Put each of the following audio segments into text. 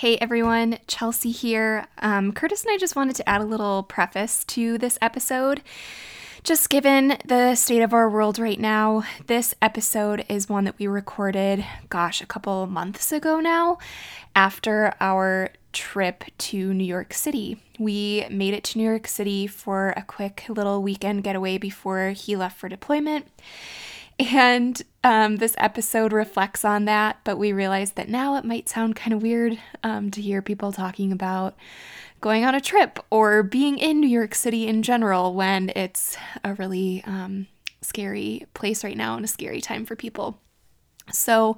Hey everyone, Chelsea here. Um, Curtis and I just wanted to add a little preface to this episode. Just given the state of our world right now, this episode is one that we recorded, gosh, a couple months ago now, after our trip to New York City. We made it to New York City for a quick little weekend getaway before he left for deployment. And um, this episode reflects on that, but we realized that now it might sound kind of weird um, to hear people talking about going on a trip or being in New York City in general when it's a really um, scary place right now and a scary time for people. So,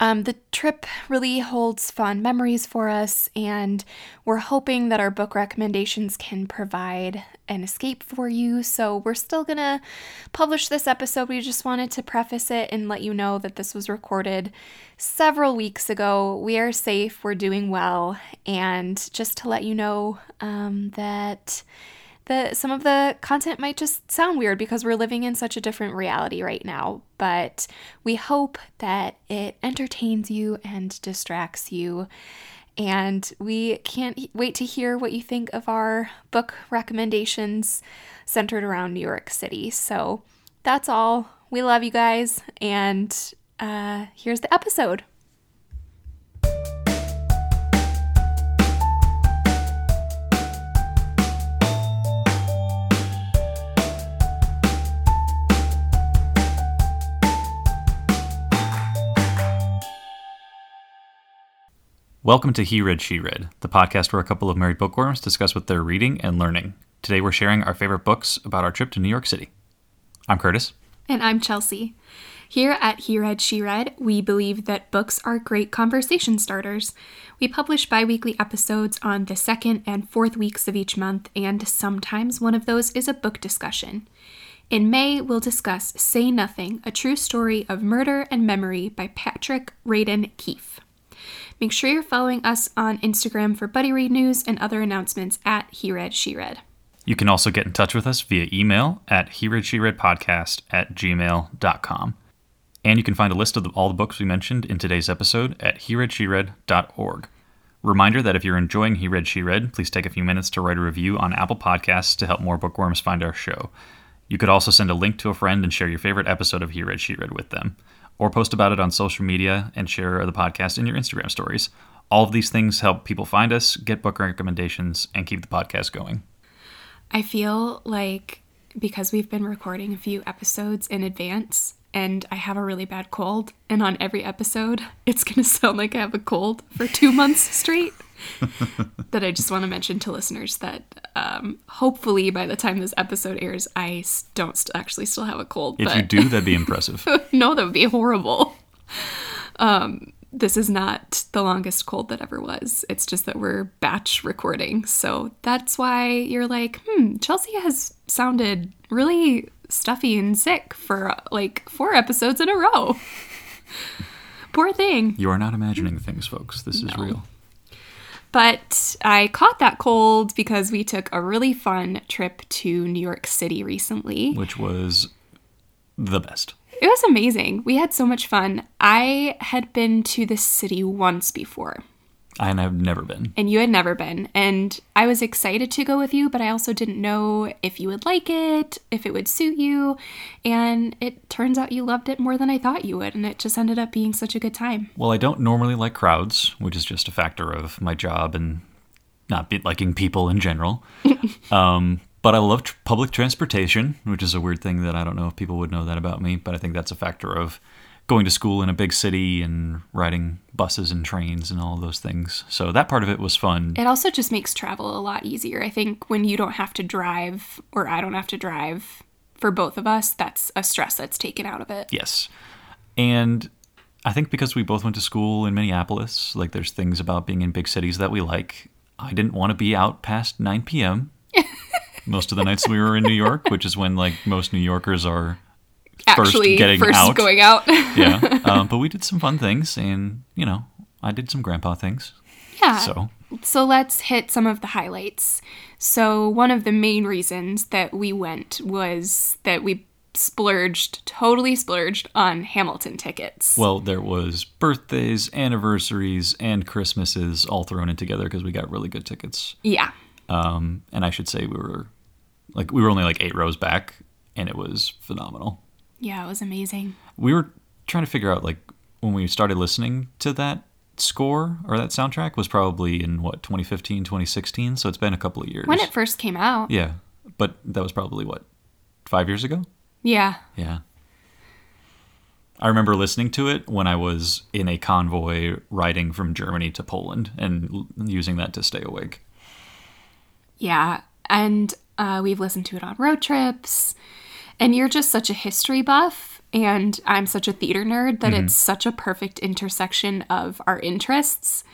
um, the trip really holds fond memories for us, and we're hoping that our book recommendations can provide an escape for you. So, we're still gonna publish this episode. We just wanted to preface it and let you know that this was recorded several weeks ago. We are safe, we're doing well, and just to let you know um, that the some of the content might just sound weird because we're living in such a different reality right now, but we hope that it entertains you and distracts you. And we can't wait to hear what you think of our book recommendations centered around New York City. So that's all. We love you guys, and uh, here's the episode. Welcome to He Read, She Read, the podcast where a couple of married bookworms discuss what they're reading and learning. Today we're sharing our favorite books about our trip to New York City. I'm Curtis. And I'm Chelsea. Here at He Read, She Read, we believe that books are great conversation starters. We publish bi weekly episodes on the second and fourth weeks of each month, and sometimes one of those is a book discussion. In May, we'll discuss Say Nothing, a true story of murder and memory by Patrick Radden Keefe. Make sure you're following us on Instagram for Buddy Read news and other announcements at He Read, She Read. You can also get in touch with us via email at he read she read podcast at gmail.com. And you can find a list of the, all the books we mentioned in today's episode at hereadsheread.org. Reminder that if you're enjoying He Read, She Read, please take a few minutes to write a review on Apple Podcasts to help more bookworms find our show. You could also send a link to a friend and share your favorite episode of He Read, She Read with them or post about it on social media and share the podcast in your Instagram stories. All of these things help people find us, get book recommendations, and keep the podcast going. I feel like because we've been recording a few episodes in advance and I have a really bad cold, and on every episode, it's going to sound like I have a cold for two months straight. that I just want to mention to listeners that um, hopefully by the time this episode airs, I don't st- actually still have a cold. If but... you do, that'd be impressive. no, that would be horrible. Um, this is not the longest cold that ever was. It's just that we're batch recording. So that's why you're like, hmm, Chelsea has sounded really stuffy and sick for like four episodes in a row. Poor thing. You are not imagining things, folks. This no. is real. But I caught that cold because we took a really fun trip to New York City recently, which was the best. It was amazing. We had so much fun. I had been to the city once before. I have never been. And you had never been. And I was excited to go with you, but I also didn't know if you would like it, if it would suit you. And it turns out you loved it more than I thought you would. And it just ended up being such a good time. Well, I don't normally like crowds, which is just a factor of my job and not be- liking people in general. um, but I love tr- public transportation, which is a weird thing that I don't know if people would know that about me, but I think that's a factor of going to school in a big city and riding buses and trains and all those things. So that part of it was fun. It also just makes travel a lot easier. I think when you don't have to drive or I don't have to drive for both of us, that's a stress that's taken out of it. Yes. And I think because we both went to school in Minneapolis, like there's things about being in big cities that we like. I didn't want to be out past 9 p.m. most of the nights we were in New York, which is when like most New Yorkers are actually first getting first out. going out. yeah, um, but we did some fun things, and you know, I did some grandpa things. Yeah. So so let's hit some of the highlights. So one of the main reasons that we went was that we splurged, totally splurged on Hamilton tickets. Well, there was birthdays, anniversaries, and Christmases all thrown in together because we got really good tickets. yeah. Um, and I should say we were like we were only like eight rows back, and it was phenomenal. Yeah, it was amazing. We were trying to figure out like when we started listening to that score or that soundtrack was probably in what 2015 2016 so it's been a couple of years When it first came out. yeah but that was probably what five years ago Yeah. yeah i remember listening to it when i was in a convoy riding from germany to poland and l- using that to stay awake Yeah. And uh, we've listened to it on road trips. And you're just such a history buff. And I'm such a theater nerd that Mm-hmm. it's such a perfect intersection of our interests.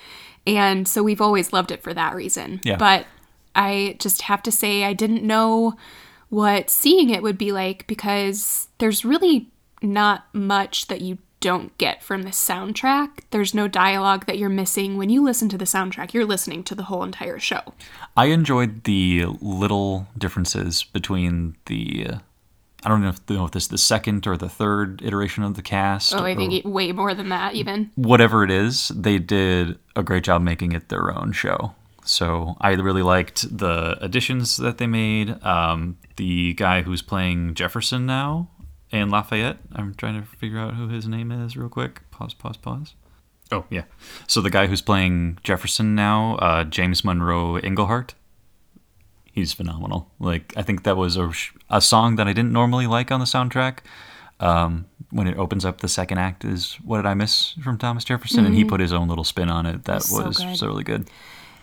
And so we've always loved it for that reason. Yeah. But I just have to say, I didn't know what seeing it would be like because there's really not much that you don't get from the soundtrack. There's no dialogue that you're missing. When you listen to the soundtrack, you're listening to the whole entire show. I enjoyed the little differences between the. I don't know if, know if this is the second or the third iteration of the cast. Oh, I think way more than that, even. whatever it is, they did a great job making it their own show. So I really liked the additions that they made. Um, the guy who's playing Jefferson now and Lafayette. I'm trying to figure out who his name is real quick. Pause, pause, pause. Oh yeah. So the guy who's playing Jefferson now, uh, James Monroe Iglehart. He's phenomenal. Like I think that was a, a song that I didn't normally like on the soundtrack. Um, when it opens up, the second act is "What Did I Miss" from Thomas Jefferson, and he put his own little spin on it. That Mm-hmm. so was so really good.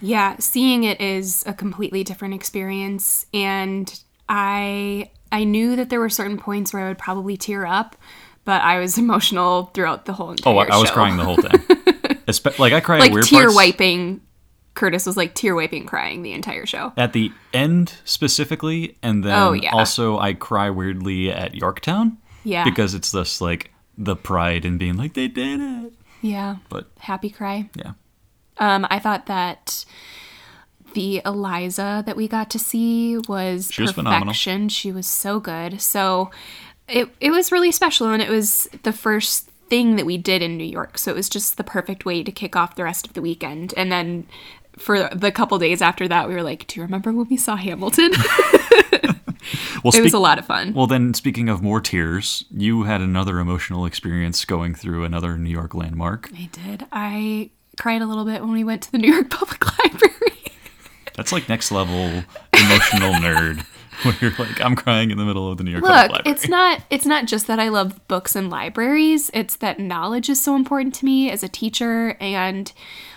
Yeah, seeing it is a completely different experience and I I knew that there were certain points where I would probably tear up, but I was emotional throughout the whole entire Oh, I, I was crying the whole time. Espe- like I cry like at weird tear parts. wiping. Curtis was like tear wiping crying the entire show. at the end specifically, and then Oh, yeah. also I cry weirdly at Yorktown. Yeah. because it's this like the pride in being like they did it. Yeah. But Happy cry. yeah, Um, I thought that the Eliza that we got to see was She was phenomenal. She was so good. So it it was really special, and it was the first thing that we did in New York. So it was just the perfect way to kick off the rest of the weekend. And then for the couple days after that, we were like, "Do you remember when we saw Hamilton?" well, it was a lot of fun. Well, then speaking of more tears, you had another emotional experience going through another New York landmark. I did. I cried a little bit when we went to the New York Public Library. That's like next level emotional nerd, where you're like, I'm crying in the middle of the New York Public Look, Library. it's not it's not just that I love books and libraries. It's that knowledge is so important to me as a teacher and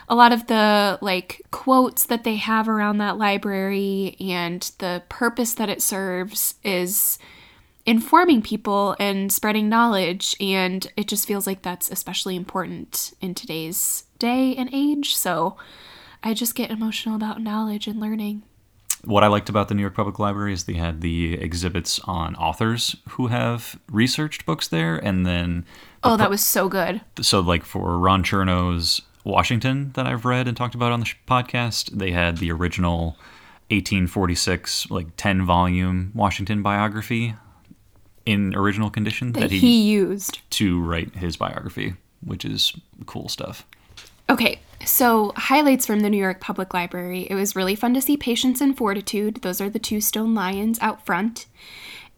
a lot of the like quotes that they have around that library and the purpose that it serves is informing people and spreading knowledge and it just feels like that's especially important in today's day and age. So I just get emotional about knowledge and learning. what I liked about the New York Public Library is they had the exhibits on authors who have researched books there, and then Oh, that was so good. so like for Ron Chernow's Washington that I've read and talked about on the sh- podcast, they had the original 1846 like 10 volume Washington biography in original condition That that he, he used. to write his biography, which is cool stuff. Okay, so highlights from the New York Public Library. It was really fun to see Patience and Fortitude. Those are the two stone lions out front.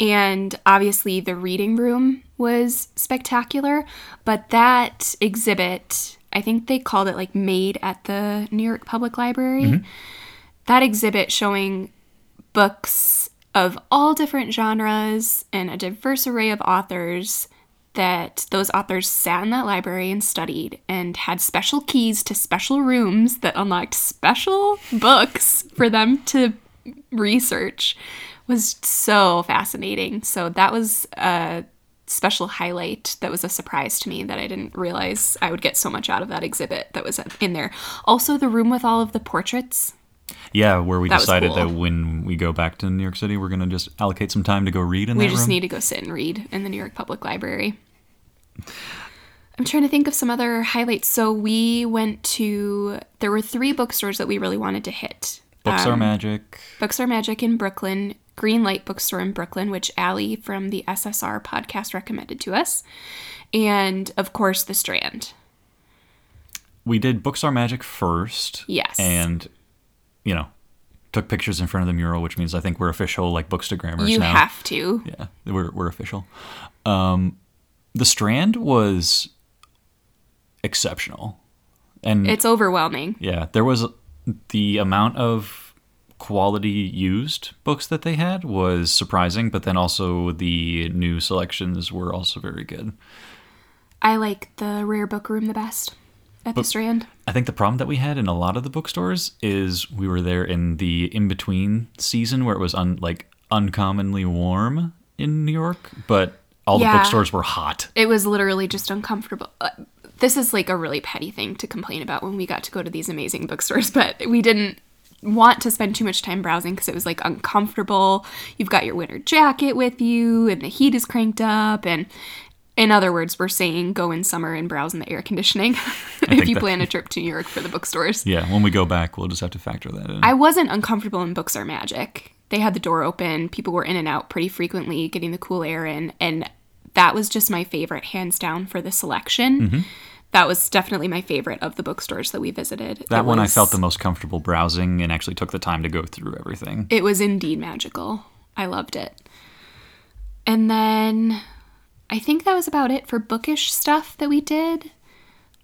And obviously, the reading room was spectacular. But that exhibit, I think they called it like Made at the New York Public Library. Mm-hmm. That exhibit showing books of all different genres and a diverse array of authors that those authors sat in that library and studied and had special keys to special rooms that unlocked special books for them to research was so fascinating. So that was a special highlight that was a surprise to me that I didn't realize I would get so much out of that exhibit that was in there. Also the room with all of the portraits Yeah, where we That decided cool. that when we go back to New York City, we're going to just allocate some time to go read in We that just room. need to go sit and read in the New York Public Library. I'm trying to think of some other highlights. So we went to there were three bookstores that we really wanted to hit. Books Um, are magic. Books Are Magic in Brooklyn, Greenlight Bookstore in Brooklyn, which Allie from the SSR podcast recommended to us, and of course, The Strand. We did Books Are Magic first. Yes. And, you know, took pictures in front of the mural, which means I think we're official, like Bookstagrammers You now. You have to. Yeah, we're, we're official. Um, the Strand was exceptional. And It's overwhelming. yeah, there was the amount of quality used books that they had was surprising, but then also the new selections were also very good. I like the rare book room the best at the Strand. I think the problem that we had in a lot of the bookstores is we were there in the in between season where it was un, like uncommonly warm in New York, but all the bookstores were hot. It was literally just uncomfortable. Uh, This is like a really petty thing to complain about when we got to go to these amazing bookstores, but we didn't want to spend too much time browsing because it was like uncomfortable. You've got your winter jacket with you, and the heat is cranked up. And in other words, we're saying go in summer and browse in the air conditioning if you that- plan a trip to New York for the bookstores. Yeah, when we go back, we'll just have to factor that in. I wasn't uncomfortable in Books Are Magic. They had the door open, people were in and out pretty frequently, getting the cool air in, and that was just my favorite, hands down, for the selection. Mm-hmm. That was definitely my favorite of the bookstores that we visited. that It one I felt the most comfortable browsing and actually took the time to go through everything. It was indeed magical. I loved it. And then I think that was about it for bookish stuff that we did.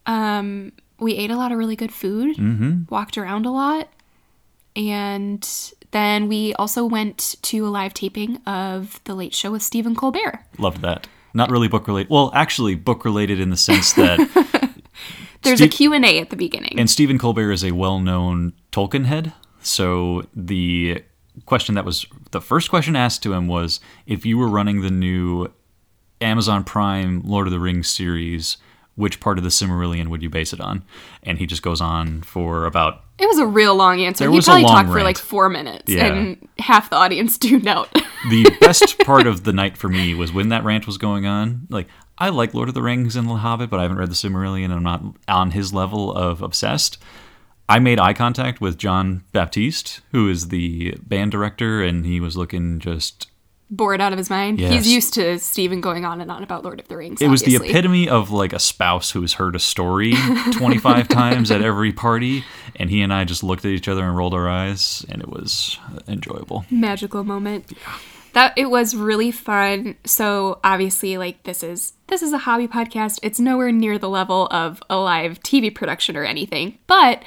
Um, we ate a lot of really good food, mm-hmm. walked around a lot, and then we also went to a live taping of The Late Show with Stephen Colbert. Loved that. Not really book related. Well, actually, book related in the sense that There's Steve- a Q&A at the beginning. And Stephen Colbert is a well-known Tolkien head. So the question that was the first question asked to him was if you were running the new Amazon Prime Lord of the Rings series, which part of the Silmarillion would you base it on? And he just goes on for about it was a real long answer. There he was a probably long talked for like four minutes, Yeah. and half the audience tuned out. the best part of the night for me was when that rant was going on. Like, I like Lord of the Rings and The Hobbit, but I haven't read the Silmarillion and I'm not on his level of obsessed. I made eye contact with Jon Batiste, who is the band director, and he was looking just. Bored out of his mind. Yes. He's used to Stephen going on and on about Lord of the Rings. It was the epitome of like a spouse who has heard a story 25 times at every party, and he and I just looked at each other and rolled our eyes, and it was enjoyable. magical moment. That it was really fun. So obviously, like this is this is a hobby podcast. It's nowhere near the level of a live TV production or anything, but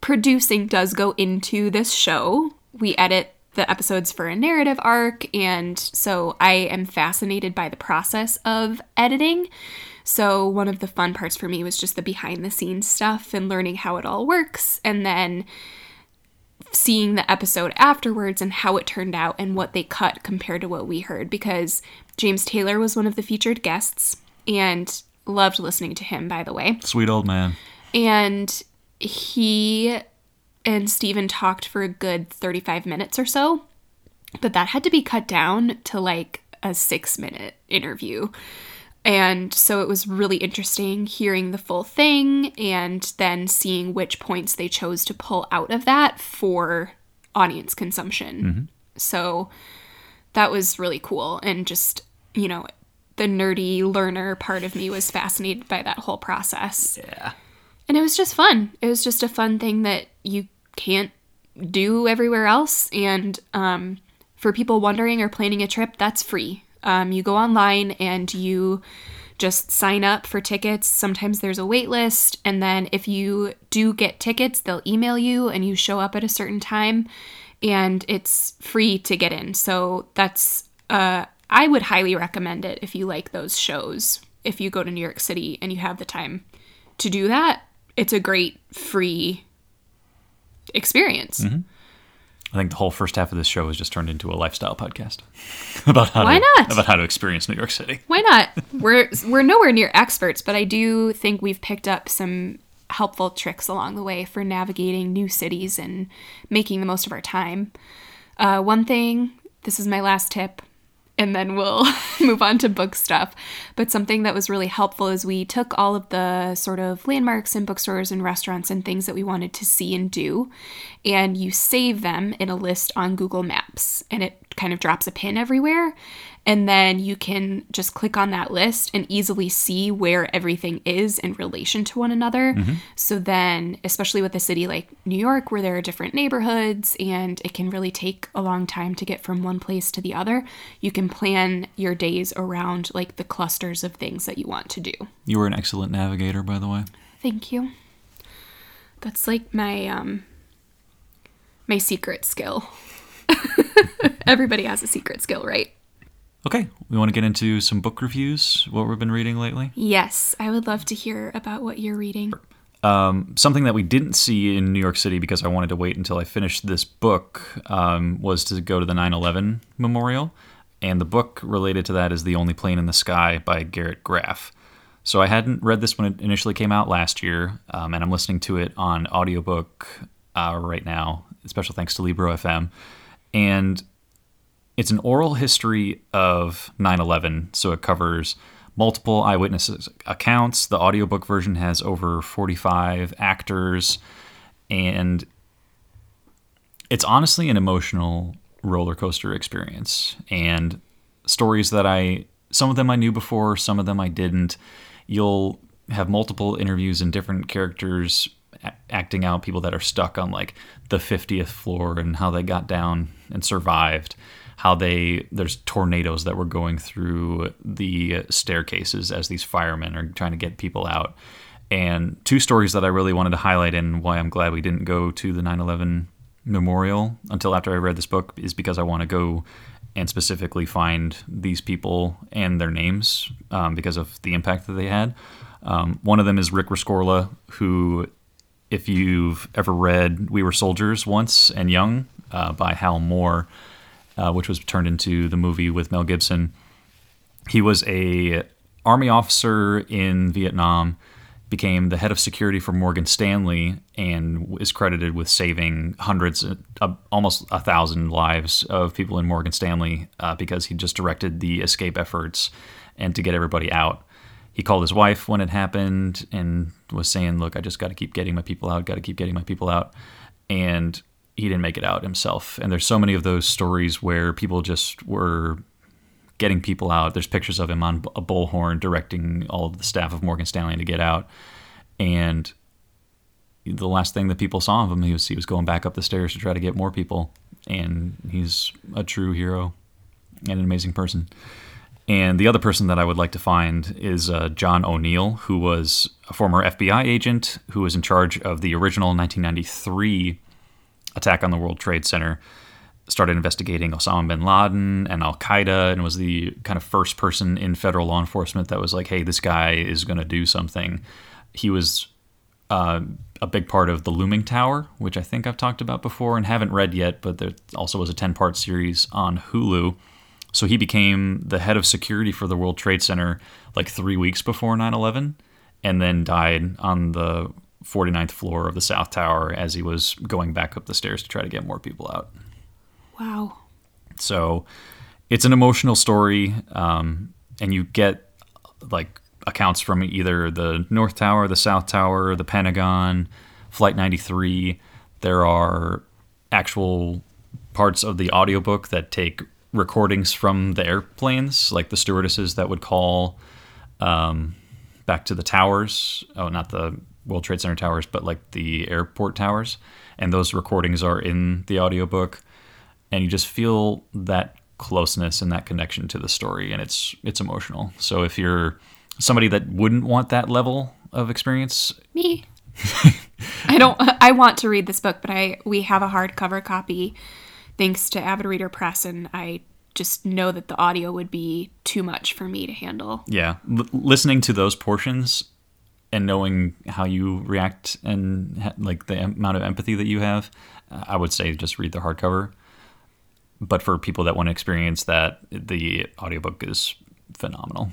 producing does go into this show. We edit the episodes for a narrative arc, and so I am fascinated by the process of editing. So, one of the fun parts for me was just the behind the scenes stuff and learning how it all works, and then seeing the episode afterwards and how it turned out and what they cut compared to what we heard because James Taylor was one of the featured guests and loved listening to him by the way Sweet old man. and he and Stephen talked for a good 35 minutes or so but that had to be cut down to like a 6 minute interview and so it was really interesting hearing the full thing and then seeing which points they chose to pull out of that for audience consumption. Mm-hmm. So that was really cool. And just, you know, the nerdy learner part of me was fascinated by that whole process. Yeah. And it was just fun. It was just a fun thing that you can't do everywhere else. And um, for people wondering or planning a trip, that's free. Um, you go online and you just sign up for tickets. Sometimes there's a wait list. And then if you do get tickets, they'll email you and you show up at a certain time. And it's free to get in. So that's, uh, I would highly recommend it if you like those shows. If you go to New York City and you have the time to do that, it's a great free experience. I think the whole first half of this show has just turned into a lifestyle podcast about how Why to, not? about how to experience New York City. Why not? We're we're nowhere near experts, but I do think we've picked up some helpful tricks along the way for navigating new cities and making the most of our time. Uh, one thing, this is my last tip. And then we'll move on to book stuff. But something that was really helpful is we took all of the sort of landmarks and bookstores and restaurants and things that we wanted to see and do, and you save them in a list on Google Maps, and it kind of drops a pin everywhere. And then you can just click on that list and easily see where everything is in relation to one another. So then, especially with a city like New York, where there are different neighborhoods and it can really take a long time to get from one place to the other, you can plan your days around like the clusters of things that you want to do. You were an excellent navigator, by the way. Thank you. That's like my um my secret skill. Everybody has a secret skill, right? Okay, we want to get into some book reviews, what we've been reading lately. Yes, I would love to hear about what you're reading. Um, something that we didn't see in New York City because I wanted to wait until I finished this book um, was to go to the 9 11 memorial. And the book related to that is The Only Plane in the Sky by Garrett Graff. So I hadn't read this when it initially came out last year, um, and I'm listening to it on audiobook uh, right now. Special thanks to Libro FM. And it's an oral history of 9 11, so it covers multiple eyewitness accounts. The audiobook version has over 45 actors, and it's honestly an emotional roller coaster experience. And stories that I, some of them I knew before, some of them I didn't. You'll have multiple interviews and different characters acting out people that are stuck on like the 50th floor and how they got down and survived how they there's tornadoes that were going through the staircases as these firemen are trying to get people out. And two stories that i really wanted to highlight and why i'm glad we didn't go to the 9-11 memorial until after i read this book is because i want to go and specifically find these people and their names um, because of the impact that they had. Um, one of them is rick rescorla who if you've ever read We Were Soldiers Once and Young uh, by Hal Moore, uh, which was turned into the movie with Mel Gibson, he was a army officer in Vietnam, became the head of security for Morgan Stanley, and is credited with saving hundreds, uh, almost a thousand lives of people in Morgan Stanley uh, because he just directed the escape efforts and to get everybody out he called his wife when it happened and was saying, "Look, I just got to keep getting my people out. Got to keep getting my people out." And he didn't make it out himself. And there's so many of those stories where people just were getting people out. There's pictures of him on a bullhorn directing all of the staff of Morgan Stanley to get out. And the last thing that people saw of him, he was he was going back up the stairs to try to get more people. And he's a true hero and an amazing person. And the other person that I would like to find is uh, John O'Neill, who was a former FBI agent who was in charge of the original 1993 attack on the World Trade Center. Started investigating Osama bin Laden and Al Qaeda, and was the kind of first person in federal law enforcement that was like, "Hey, this guy is going to do something." He was uh, a big part of the Looming Tower, which I think I've talked about before and haven't read yet, but there also was a 10 part series on Hulu. So he became the head of security for the World Trade Center like three weeks before 9 11 and then died on the 49th floor of the South Tower as he was going back up the stairs to try to get more people out. Wow. So it's an emotional story, um, and you get like accounts from either the North Tower, the South Tower, the Pentagon, Flight 93. There are actual parts of the audiobook that take recordings from the airplanes, like the stewardesses that would call um, back to the towers. Oh, not the World Trade Center towers, but like the airport towers. And those recordings are in the audiobook. And you just feel that closeness and that connection to the story and it's it's emotional. So if you're somebody that wouldn't want that level of experience, Me. I don't I want to read this book, but I we have a hardcover copy thanks to Avid Reader Press and I just know that the audio would be too much for me to handle. yeah, l- listening to those portions and knowing how you react and ha- like the amount of empathy that you have, uh, I would say just read the hardcover. But for people that want to experience that, the audiobook is phenomenal.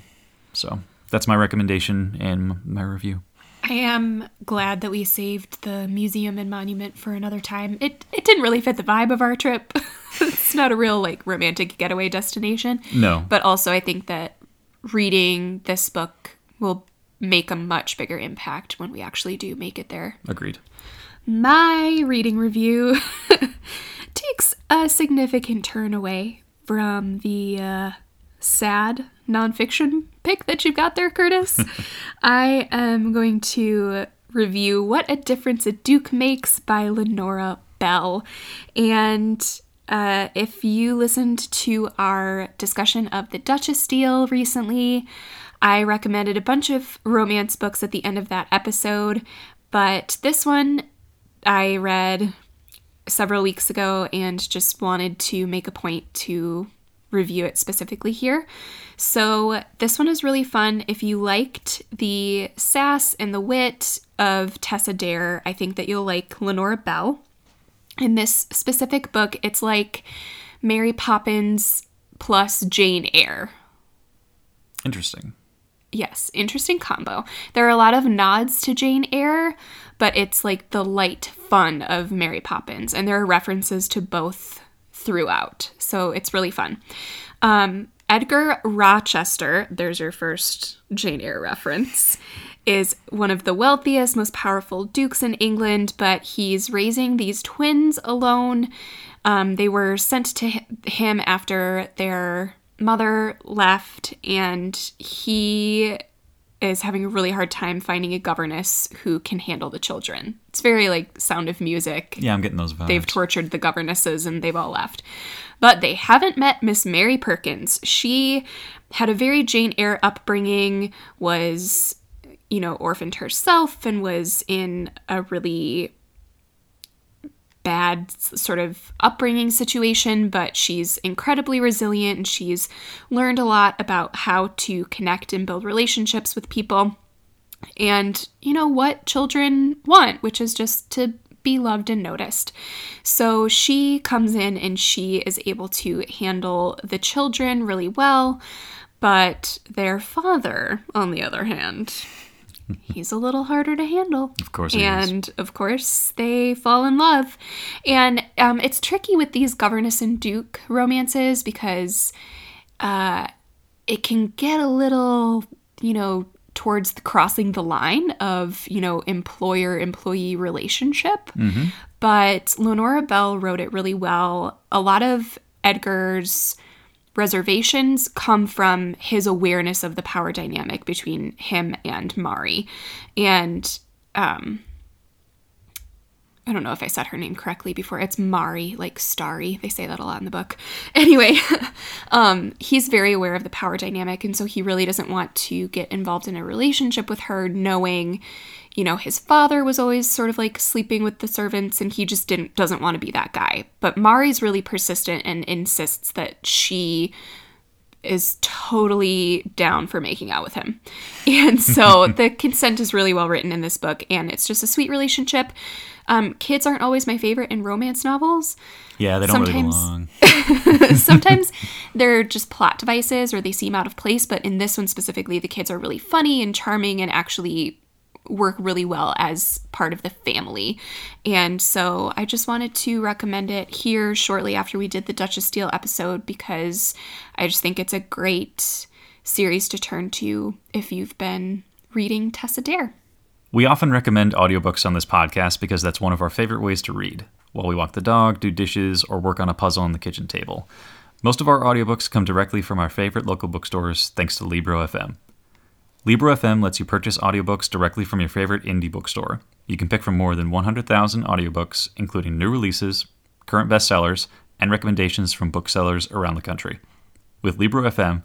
So that's my recommendation and my review. I am glad that we saved the museum and monument for another time. It it didn't really fit the vibe of our trip. it's not a real like romantic getaway destination. No. But also I think that reading this book will make a much bigger impact when we actually do make it there. Agreed. My reading review takes a significant turn away from the uh, sad nonfiction pick that you've got there, Curtis. I am going to review What a Difference a Duke Makes by Lenora Bell. And uh, if you listened to our discussion of the Duchess deal recently, I recommended a bunch of romance books at the end of that episode, but this one I read several weeks ago and just wanted to make a point to review it specifically here. So, this one is really fun. If you liked the sass and the wit of Tessa Dare, I think that you'll like Lenora Bell. In this specific book, it's like Mary Poppins plus Jane Eyre. Interesting. Yes, interesting combo. There are a lot of nods to Jane Eyre, but it's like the light fun of Mary Poppins, and there are references to both throughout. So it's really fun. Um, Edgar Rochester, there's your first Jane Eyre reference, is one of the wealthiest, most powerful dukes in England, but he's raising these twins alone. Um, they were sent to him after their mother left, and he is having a really hard time finding a governess who can handle the children. It's very like Sound of Music. Yeah, I'm getting those vibes. They've tortured the governesses and they've all left. But they haven't met Miss Mary Perkins. She had a very Jane Eyre upbringing, was, you know, orphaned herself and was in a really bad sort of upbringing situation, but she's incredibly resilient and she's learned a lot about how to connect and build relationships with people. And you know what children want, which is just to be loved and noticed. So she comes in and she is able to handle the children really well, but their father, on the other hand, he's a little harder to handle. Of course, he and of course they fall in love. And um, it's tricky with these governess and duke romances because uh, it can get a little, you know, towards the crossing the line of, you know, employer employee relationship. But Lenora Bell wrote it really well. A lot of Edgar's reservations come from his awareness of the power dynamic between him and Mari. And um I don't know if I said her name correctly before. It's Mari, like starry. They say that a lot in the book. Anyway, um, he's very aware of the power dynamic, and so he really doesn't want to get involved in a relationship with her, knowing, you know, his father was always sort of like sleeping with the servants, and he just didn't doesn't want to be that guy. But Mari's really persistent and insists that she is totally down for making out with him. And so the consent is really well written in this book, and it's just a sweet relationship. Um, kids aren't always my favorite in romance novels. Yeah, they don't really Sometimes- belong. Sometimes they're just plot devices or they seem out of place, but in this one specifically, the kids are really funny and charming and actually work really well as part of the family. And so I just wanted to recommend it here shortly after we did the Duchess Deal episode because I just think it's a great series to turn to if you've been reading Tessa Dare. We often recommend audiobooks on this podcast because that's one of our favorite ways to read while we walk the dog, do dishes, or work on a puzzle on the kitchen table. Most of our audiobooks come directly from our favorite local bookstores thanks to Libro FM. Libro FM lets you purchase audiobooks directly from your favorite indie bookstore. You can pick from more than 100,000 audiobooks, including new releases, current bestsellers, and recommendations from booksellers around the country. With Libro FM,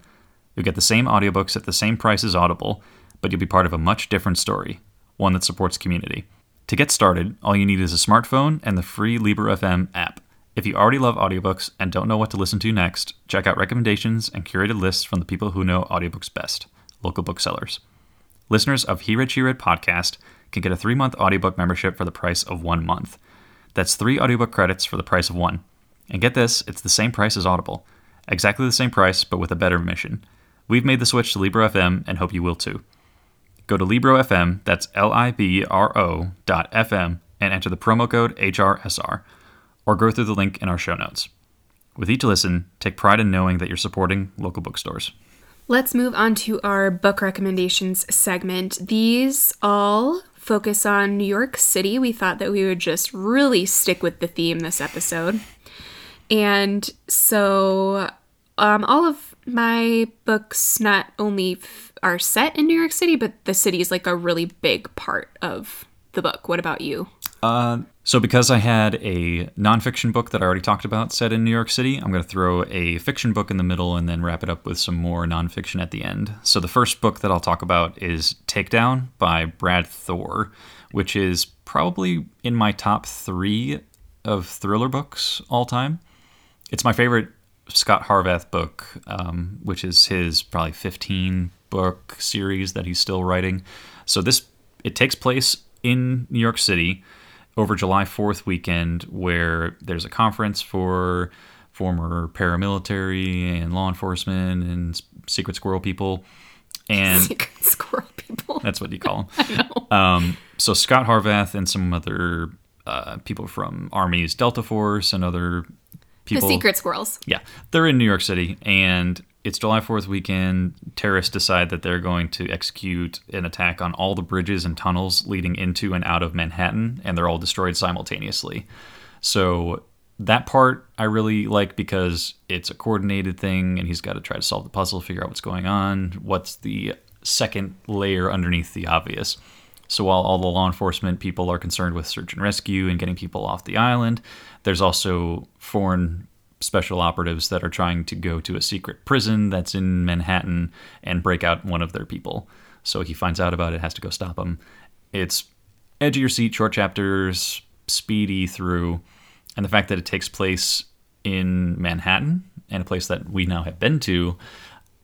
you'll get the same audiobooks at the same price as Audible, but you'll be part of a much different story, one that supports community. To get started, all you need is a smartphone and the free Libro FM app. If you already love audiobooks and don't know what to listen to next, check out recommendations and curated lists from the people who know audiobooks best, local booksellers. Listeners of He Read She Read podcast can get a three month audiobook membership for the price of one month. That's three audiobook credits for the price of one. And get this, it's the same price as Audible. Exactly the same price, but with a better mission. We've made the switch to Libro FM and hope you will too. Go to Libro FM, that's L I B R O dot FM, and enter the promo code HRSR, or go through the link in our show notes. With each listen, take pride in knowing that you're supporting local bookstores. Let's move on to our book recommendations segment. These all focus on New York City. We thought that we would just really stick with the theme this episode. And so, um, all of my books not only f- are set in New York City, but the city is like a really big part of the book. What about you? Uh, so, because I had a nonfiction book that I already talked about set in New York City, I'm going to throw a fiction book in the middle and then wrap it up with some more nonfiction at the end. So, the first book that I'll talk about is Takedown by Brad Thor, which is probably in my top three of thriller books all time. It's my favorite Scot Harvath book, um, which is his probably 15 book series that he's still writing. So, this it takes place in New York City over July 4th weekend where there's a conference for former paramilitary and law enforcement and secret squirrel people. And secret squirrel people. That's what you call them. Um, so Scot Harvath and some other uh, people from Army's Delta Force and other people. The secret squirrels. Yeah, they're in New York City, and it's July 4th weekend. Terrorists decide that they're going to execute an attack on all the bridges and tunnels leading into and out of Manhattan, and they're all destroyed simultaneously. So that part I really like because it's a coordinated thing, and he's got to try to solve the puzzle, figure out what's going on, what's the second layer underneath the obvious. So while all the law enforcement people are concerned with search and rescue and getting people off the island, there's also foreign special operatives that are trying to go to a secret prison that's in Manhattan and break out one of their people. So he finds out about it, has to go stop them. It's edge of your seat, short chapters, speedy through, and the fact that it takes place in Manhattan and a place that we now have been to,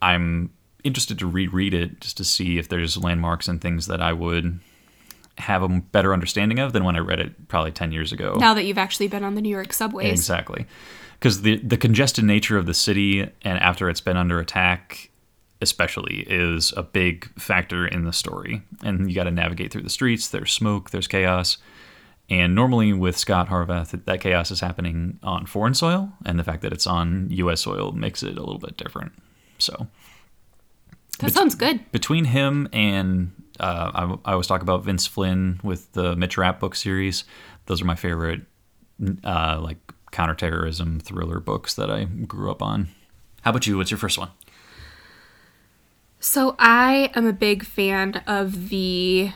I'm interested to reread it just to see if there's landmarks and things that I would have a better understanding of than when I read it probably 10 years ago. Now that you've actually been on the New York subways. Exactly. Because the, the congested nature of the city and after it's been under attack, especially, is a big factor in the story. And you got to navigate through the streets. There's smoke, there's chaos. And normally with Scot Harvath, that chaos is happening on foreign soil, and the fact that it's on U.S. soil makes it a little bit different. So that sounds good. Between him and uh, I, I, always talk about Vince Flynn with the Mitch Rapp book series. Those are my favorite, uh, like counterterrorism thriller books that I grew up on. How about you? What's your first one? So I am a big fan of the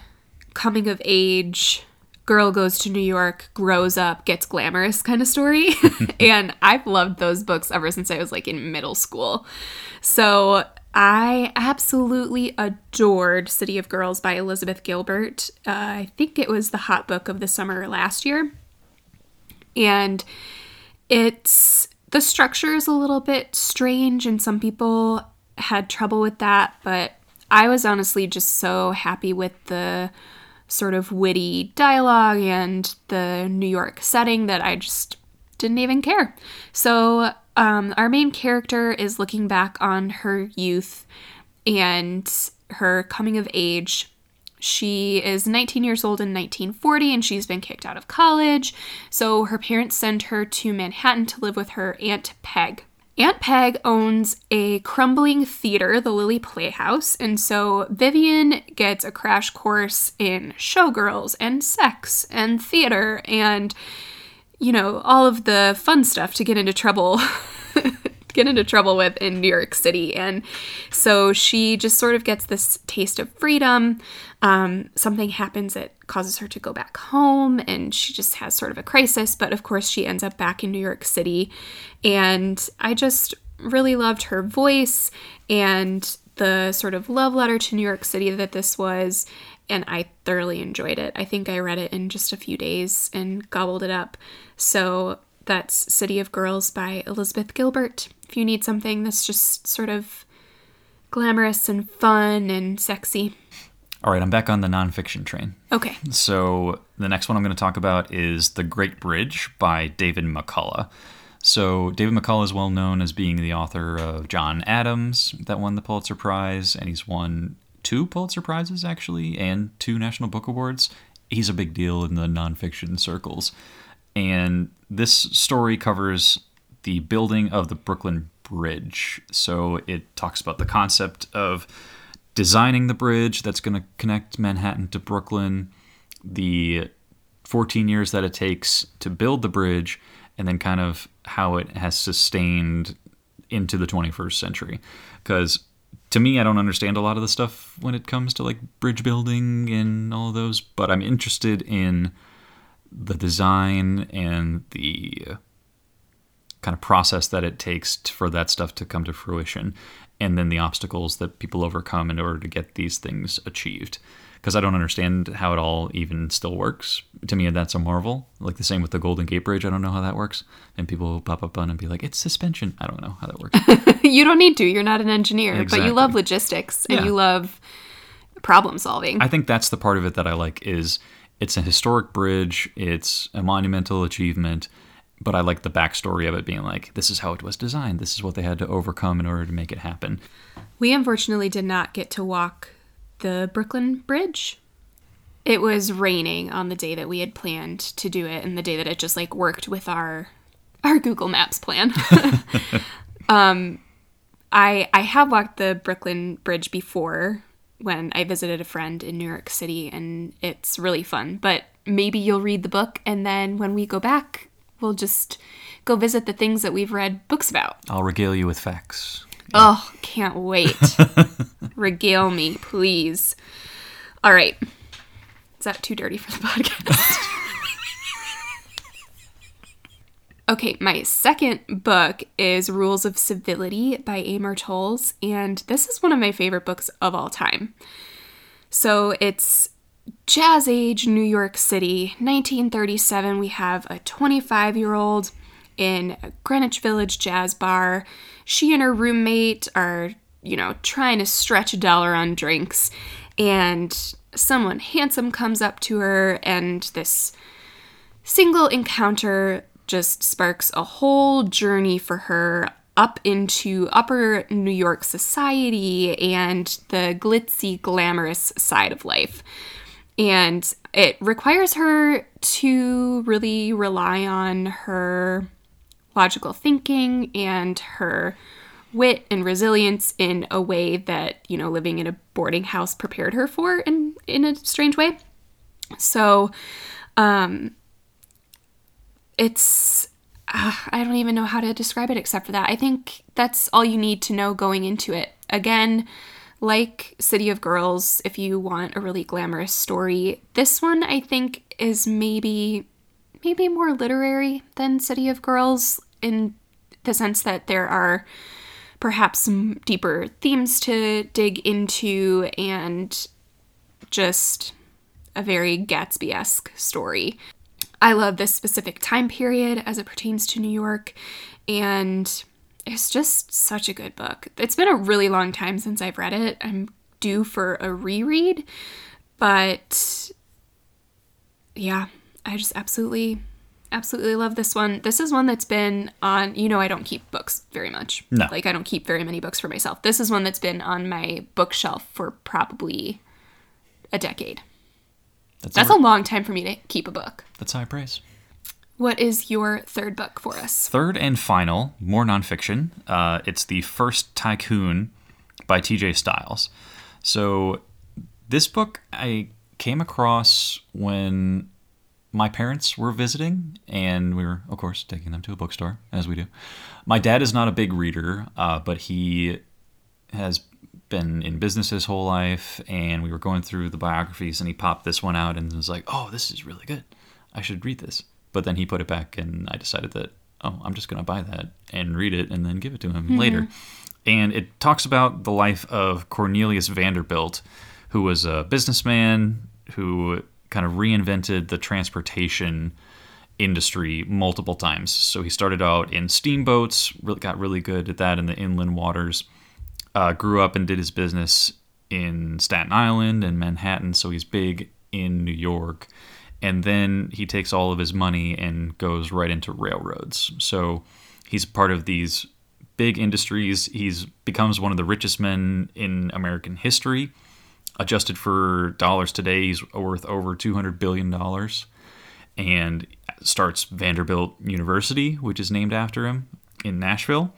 coming of age girl goes to New York, grows up, gets glamorous kind of story. and I've loved those books ever since I was like in middle school. So I absolutely adored City of Girls by Elizabeth Gilbert. Uh, I think it was the hot book of the summer last year. And it's the structure is a little bit strange, and some people had trouble with that, but I was honestly just so happy with the sort of witty dialogue and the New York setting that I just didn't even care. So, um, our main character is looking back on her youth and her coming of age. She is 19 years old in 1940 and she's been kicked out of college. So, her parents send her to Manhattan to live with her Aunt Peg. Aunt Peg owns a crumbling theater, the Lily Playhouse, and so Vivian gets a crash course in showgirls and sex and theater and, you know, all of the fun stuff to get into trouble. get into trouble with in New York City. And so she just sort of gets this taste of freedom. Um, something happens that causes her to go back home, and she just has sort of a crisis. But of course, she ends up back in New York City. And I just really loved her voice and the sort of love letter to New York City that this was. And I thoroughly enjoyed it. I think I read it in just a few days and gobbled it up. So that's City of Girls by Elizabeth Gilbert. If you need something that's just sort of glamorous and fun and sexy. All right, I'm back on the nonfiction train. Okay. So the next one I'm going to talk about is The Great Bridge by David McCullough. So David McCullough is well known as being the author of John Adams, that won the Pulitzer Prize, and he's won two Pulitzer Prizes, actually, and two National Book Awards. He's a big deal in the nonfiction circles. And this story covers the building of the Brooklyn Bridge. So it talks about the concept of designing the bridge that's going to connect Manhattan to Brooklyn, the 14 years that it takes to build the bridge, and then kind of how it has sustained into the 21st century. Because to me, I don't understand a lot of the stuff when it comes to like bridge building and all of those, but I'm interested in the design and the uh, kind of process that it takes for that stuff to come to fruition and then the obstacles that people overcome in order to get these things achieved because I don't understand how it all even still works. To me, that's a marvel. Like the same with the Golden Gate Bridge. I don't know how that works. And people will pop up on and be like, it's suspension. I don't know how that works. you don't need to. You're not an engineer, exactly. but you love logistics and yeah. you love problem solving. I think that's the part of it that I like is it's a historic bridge. It's a monumental achievement but I like the backstory of it being like, this is how it was designed. This is what they had to overcome in order to make it happen. We unfortunately did not get to walk the Brooklyn Bridge. It was raining on the day that we had planned to do it and the day that it just like worked with our our Google Maps plan. um I I have walked the Brooklyn Bridge before when I visited a friend in New York City and it's really fun. But maybe you'll read the book and then when we go back, we'll just go visit the things that we've read books about. I'll regale you with facts. Oh, can't wait. Regale me, please. All right. Is that too dirty for the podcast? Okay, my second book is Rules of Civility by Amor Towles, and this is one of my favorite books of all time. So it's Jazz Age New York City, 1937. We have a 25 year old in a Greenwich Village jazz bar. She and her roommate are, you know, trying to stretch a dollar on drinks, and someone handsome comes up to her, and this single encounter just sparks a whole journey for her up into upper New York society and the glitzy, glamorous side of life. And it requires her to really rely on her logical thinking and her wit and resilience in a way that, you know, living in a boarding house prepared her for in, in a strange way. So, um, it's, uh, I don't even know how to describe it except for that. I think that's all you need to know going into it. Again, like City of Girls, if you want a really glamorous story, this one I think is maybe maybe more literary than City of Girls in the sense that there are perhaps some deeper themes to dig into and just a very Gatsby esque story. I love this specific time period as it pertains to New York, and it's just such a good book. It's been a really long time since I've read it. I'm due for a reread, but yeah, I just absolutely absolutely love this one. This is one that's been on, you know, I don't keep books very much. No. Like, I don't keep very many books for myself. This is one that's been on my bookshelf for probably a decade. That's, that's a, a long time for me to keep a book. That's high praise. What is your third book for us? Third and final, more nonfiction. Uh, it's The First Tycoon by TJ Stiles. So, this book I came across when my parents were visiting, and we were, of course, taking them to a bookstore, as we do. My dad is not a big reader, uh, but he has been in business his whole life, and we were going through the biographies, and he popped this one out and was like, "Oh, this is really good. I should read this." But then he put it back, and I decided that, oh, I'm just going to buy that and read it, and then give it to him mm-hmm. later. And it talks about the life of Cornelius Vanderbilt, who was a businessman who kind of reinvented the transportation industry multiple times. So he started out in steamboats, really got really good at that in the inland waters. Uh, grew up and did his business in Staten Island and Manhattan, so he's big in New York. And then he takes all of his money and goes right into railroads. So he's part of these big industries. He's becomes one of the richest men in American history adjusted for dollars today, he's worth over $200 billion and starts Vanderbilt University, which is named after him in Nashville.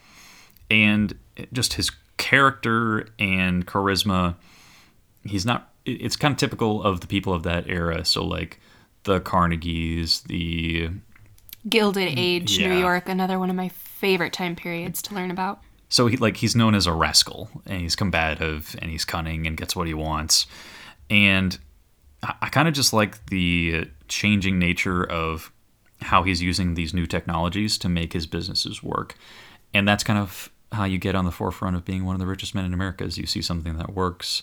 And just his character and charisma, he's not, it's kind of typical of the people of that era. So, like the Carnegies, the Gilded Age, New. York, another one of my favorite time periods to learn about. So he like he's known as a rascal, and he's combative, and he's cunning, and gets what he wants. And I, I kind of just like the changing nature of how he's using these new technologies to make his businesses work, and that's kind of how you get on the forefront of being one of the richest men in America. Is you see something that works.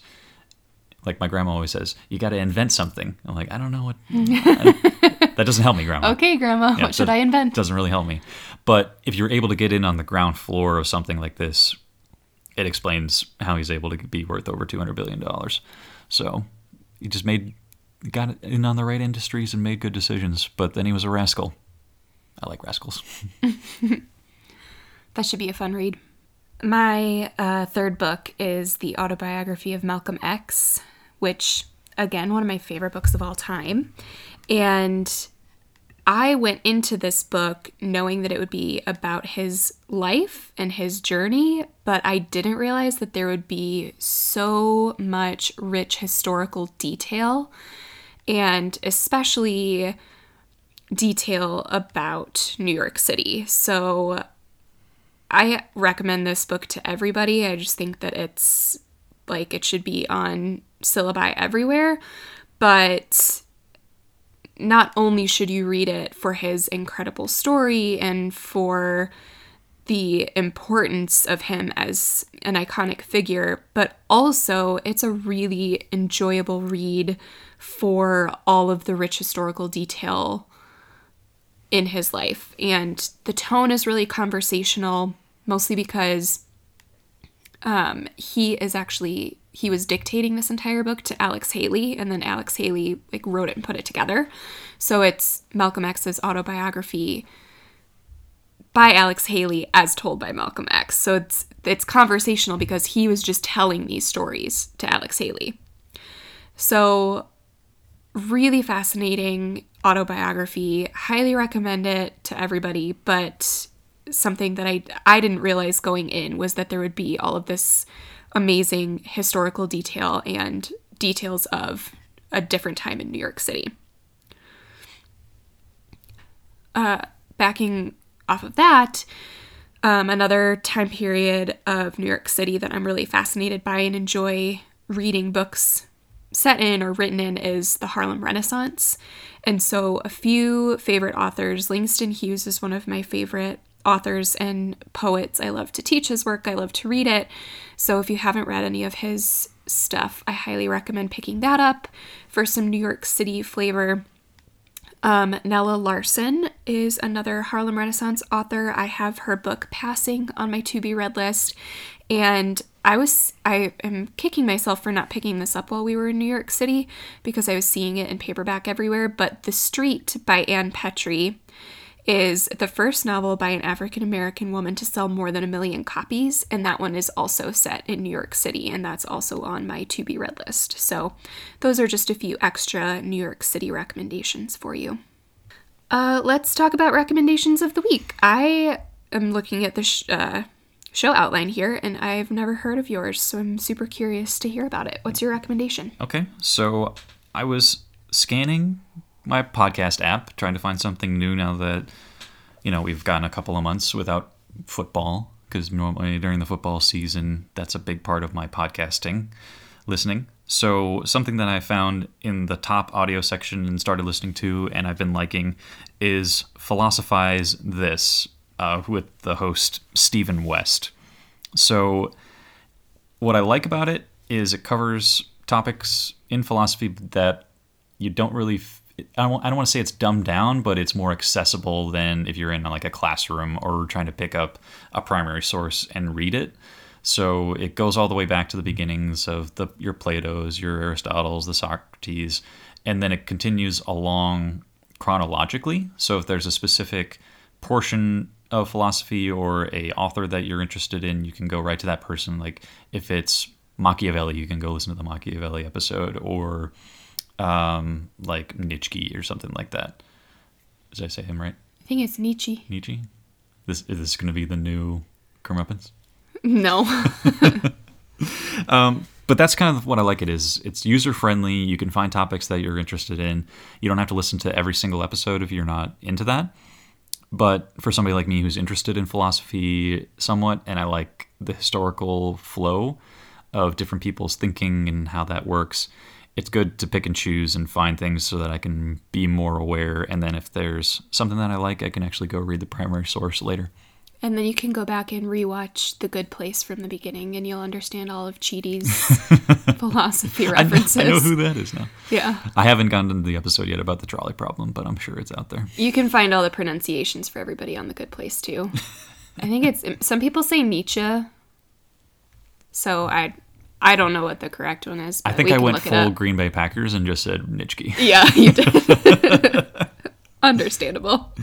Like my grandma always says, you got to invent something. I'm like, I don't know what. I- that doesn't help me, grandma. Okay, Grandma, Yeah, what should I invent? It doesn't really help me. But if you're able to get in on the ground floor of something like this, it explains how he's able to be worth over $200 billion. So he just made, got in on the right industries and made good decisions. But then he was a rascal. I like rascals. That should be a fun read. My uh, third book is the autobiography of Malcolm X, which, again, one of my favorite books of all time. And I went into this book knowing that it would be about his life and his journey, but I didn't realize that there would be so much rich historical detail and especially detail about New York City. So I recommend this book to everybody. I just think that it's like it should be on syllabi everywhere, but not only should you read it for his incredible story and for the importance of him as an iconic figure, but also it's a really enjoyable read for all of the rich historical detail in his life. And the tone is really conversational, mostly because um, he is actually he was dictating this entire book to Alex Haley, and then Alex Haley like wrote it and put it together. So it's Malcolm X's autobiography by Alex Haley as told by Malcolm X. So it's it's conversational because he was just telling these stories to Alex Haley. So really fascinating autobiography. Highly recommend it to everybody, but something that I I didn't realize going in was that there would be all of this amazing historical detail and details of a different time in New York City. Uh, backing off of that, um, another time period of New York City that I'm really fascinated by and enjoy reading books set in or written in is the Harlem Renaissance. And so, a few favorite authors. Langston Hughes is one of my favorite authors and poets. I love to teach his work, I love to read it. So, if you haven't read any of his stuff, I highly recommend picking that up for some New York City flavor. Um, Nella Larsen is another Harlem Renaissance author. I have her book Passing on my to be read list. And I was I am kicking myself for not picking this up while we were in New York City because I was seeing it in paperback everywhere. But The Street by Ann Petry is the first novel by an African American woman to sell more than a million copies, and that one is also set in New York City, and that's also on my to be read list. So, those are just a few extra New York City recommendations for you. Uh, let's talk about recommendations of the week. I am looking at the sh- uh, show outline here, and I've never heard of yours, so I'm super curious to hear about it. What's your recommendation? Okay, so I was scanning my podcast app, trying to find something new now that, you know, we've gotten a couple of months without football, because normally during the football season, that's a big part of my podcasting listening. So, something that I found in the top audio section and started listening to, and I've been liking, is Philosophize This uh, with the host Stephen West. So, what I like about it is it covers topics in philosophy that you don't really. F- I don't, I don't want to say it's dumbed down, but it's more accessible than if you're in like a classroom or trying to pick up a primary source and read it. So it goes all the way back to the beginnings of the your Plato's, your Aristotle's, the Socrates, and then it continues along chronologically. So if there's a specific portion of philosophy or a author that you're interested in, you can go right to that person. Like if it's Machiavelli, you can go listen to the Machiavelli episode, or um, like Nitschke or something like that. Did I say him right? I think it's Nietzsche. Nietzsche. This is this going to be the new Kermuppins? No. Um, but that's kind of what I like. It is it's user friendly. You can find topics that you're interested in. You don't have to listen to every single episode if you're not into that. But for somebody like me who's interested in philosophy somewhat, and I like the historical flow of different people's thinking and how that works, it's good to pick and choose and find things so that I can be more aware. And then if there's something that I like, I can actually go read the primary source later. And then you can go back and rewatch The Good Place from the beginning, and you'll understand all of Chidi's philosophy I know, references. I know who that is now. yeah. I haven't gotten into the episode yet about the trolley problem, but I'm sure it's out there. You can find all the pronunciations for everybody on The Good Place, too. I think it's some people say Nietzsche. So I I don't know what the correct one is. I think we I went full. Green Bay Packers and just said Nitschke. Yeah, you did. Understandable.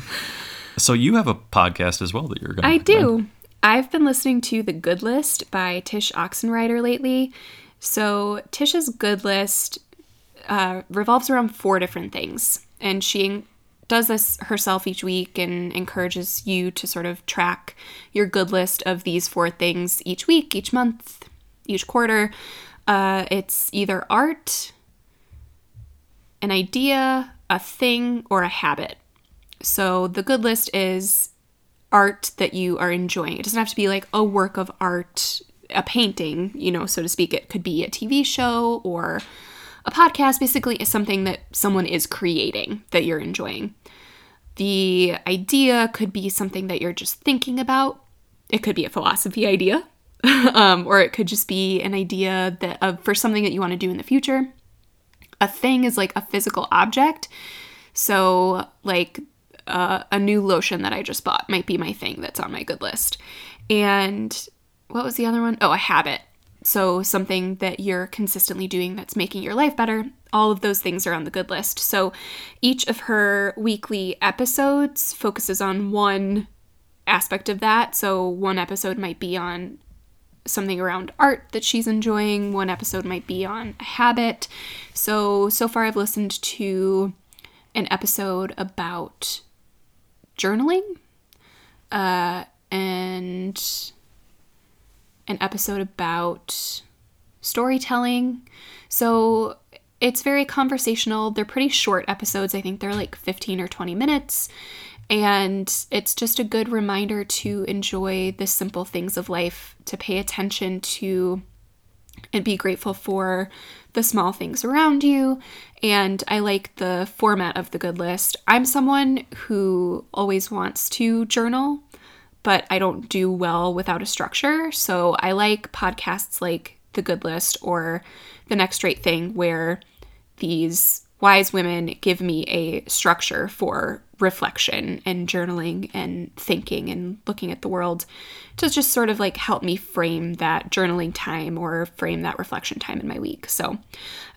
So you have a podcast as well that you're going to I do. I've been listening to The Good List by Tsh Oxenreider lately. So Tsh's Good List uh, revolves around four different things, and she does this herself each week and encourages you to sort of track your good list of these four things each week, each month, each quarter. Uh, it's either art, an idea, a thing, or a habit. So the good list is art that you are enjoying. It doesn't have to be like a work of art, a painting, you know, so to speak. It could be a TV show or a podcast. Basically, is something that someone is creating that you're enjoying. The idea could be something that you're just thinking about. It could be a philosophy idea, um, or it could just be an idea that of for something that you want to do in the future. A thing is like a physical object. So, like uh, a new lotion that I just bought might be my thing that's on my good list. And what was the other one? Oh, a habit. So, something that you're consistently doing that's making your life better. All of those things are on the good list. So, each of her weekly episodes focuses on one aspect of that. So, one episode might be on something around art that she's enjoying, one episode might be on a habit. So, so far, I've listened to an episode about journaling uh, and an episode about storytelling. So it's very conversational. They're pretty short episodes. I think they're like 15 or 20 minutes. And it's just a good reminder to enjoy the simple things of life, to pay attention to and be grateful for the small things around you. And I like the format of the good list. I'm someone who always wants to journal, but I don't do well without a structure. So I like podcasts like The Good List or The Next Right Thing, where these wise women give me a structure for reflection and journaling and thinking and looking at the world to just sort of like help me frame that journaling time or frame that reflection time in my week. So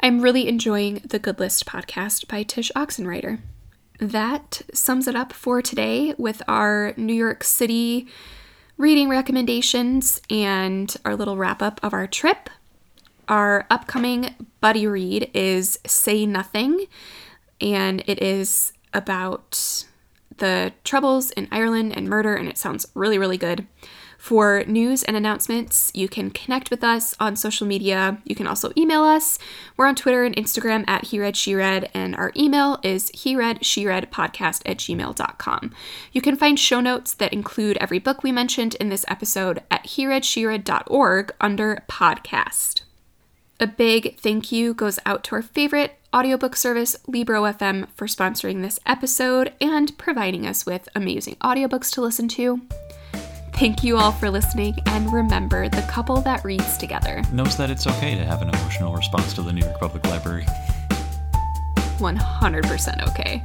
I'm really enjoying the Good List podcast by Tsh Oxenreider. That sums it up for today with our New York City reading recommendations and our little wrap up of our trip. Our upcoming buddy read is Say Nothing, and it is about the troubles in Ireland and murder, and it sounds really, really good. For news and announcements, you can connect with us on social media. You can also email us. We're on Twitter and Instagram at He Read She Read, and our email is He Read She Read podcast at gmail.com. You can find show notes that include every book we mentioned in this episode at he read, she hereadsheread.org under podcast. A big thank you goes out to our favorite audiobook service, Libro.fm, for sponsoring this episode and providing us with amazing audiobooks to listen to. Thank you all for listening, and remember the couple that reads together. Knows that it's okay to have an emotional response to the New York Public Library. 100% okay.